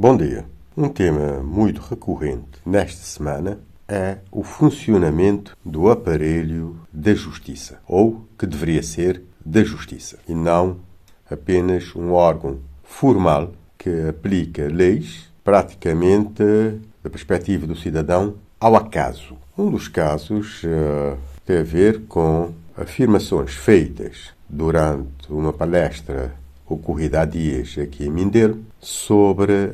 Bom dia. Um tema muito recorrente nesta semana é o funcionamento do aparelho da justiça, ou que deveria ser da justiça, e não apenas um órgão formal que aplica leis praticamente da perspectiva do cidadão ao acaso. Um dos casos uh, tem a ver com afirmações feitas durante uma palestra ocorrida há dias aqui em Mindelo sobre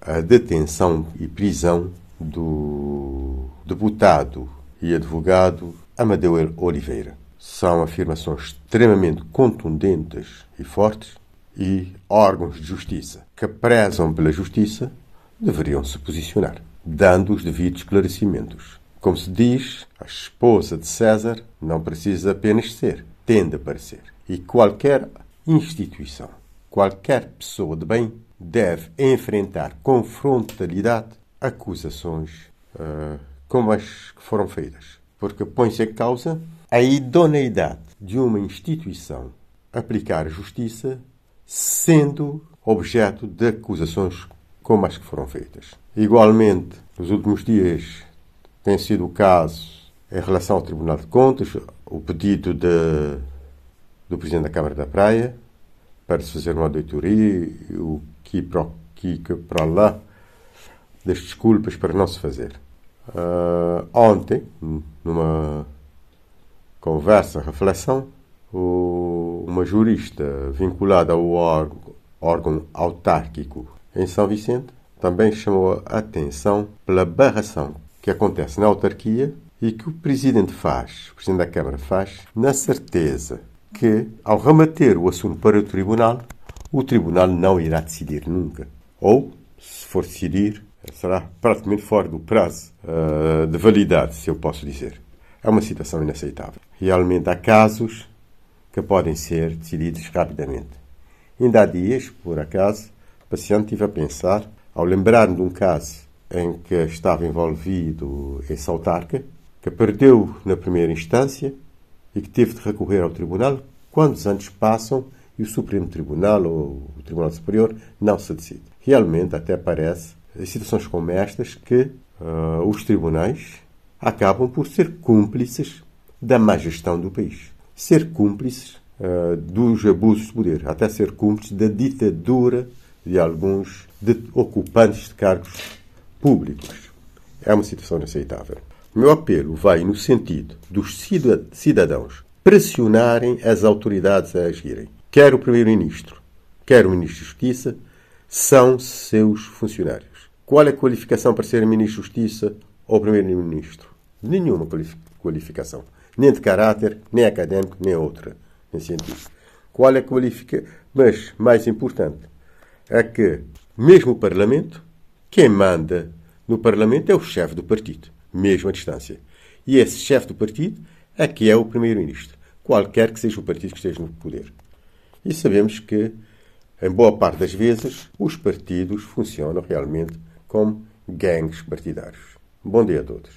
a detenção e prisão do deputado e advogado Amadeu Oliveira. São afirmações extremamente contundentes e fortes e órgãos de justiça que prezam pela justiça deveriam se posicionar, dando os devidos esclarecimentos. Como se diz, a esposa de César não precisa apenas ser, tende a parecer. E qualquer instituição, qualquer pessoa de bem deve enfrentar com frontalidade acusações uh, como as que foram feitas. Porque põe-se em causa a idoneidade de uma instituição aplicar justiça sendo objeto de acusações como as que foram feitas. Igualmente, nos últimos dias tem sido o caso em relação ao Tribunal de Contas, o pedido de, do Presidente da Câmara da Praia para se fazer uma auditoria, o que para, que, que para lá das desculpas para não se fazer. Uh, ontem, numa conversa, reflexão, o, uma jurista vinculada ao órgão, órgão autárquico em São Vicente também chamou a atenção pela barração que acontece na autarquia e que o Presidente faz, o Presidente da Câmara faz, na certeza que, ao remeter o assunto para o Tribunal, o Tribunal não irá decidir nunca. Ou, se for decidir, será praticamente fora do prazo uh, de validade, se eu posso dizer. É uma situação inaceitável. Realmente há casos que podem ser decididos rapidamente. Ainda há dias, por acaso, o paciente estive a pensar, ao lembrar-me de um caso em que estava envolvido esse autarca, que perdeu na primeira instância e que teve de recorrer ao tribunal, quantos anos passam e o Supremo Tribunal ou o Tribunal Superior não se decide. Realmente, até parece, em situações como estas, que uh, os tribunais acabam por ser cúmplices da má gestão do país. Ser cúmplices uh, dos abusos de poder, até ser cúmplices da ditadura de alguns de ocupantes de cargos públicos. É uma situação inaceitável. Meu apelo vai no sentido dos cidadãos pressionarem as autoridades a agirem quer o Primeiro-Ministro, quer o Ministro de Justiça, são seus funcionários. Qual é a qualificação para ser Ministro de Justiça ou Primeiro-Ministro? Nenhuma qualificação. Nem de caráter, nem académico, nem outra, nem científico. Qual é a qualificação? Mas, mais importante, é que, mesmo o Parlamento, quem manda no Parlamento é o chefe do partido, mesmo à distância. E esse chefe do partido é que é o Primeiro-Ministro, qualquer que seja o partido que esteja no poder. E sabemos que, em boa parte das vezes, os partidos funcionam realmente como gangues partidários. Bom dia a todos.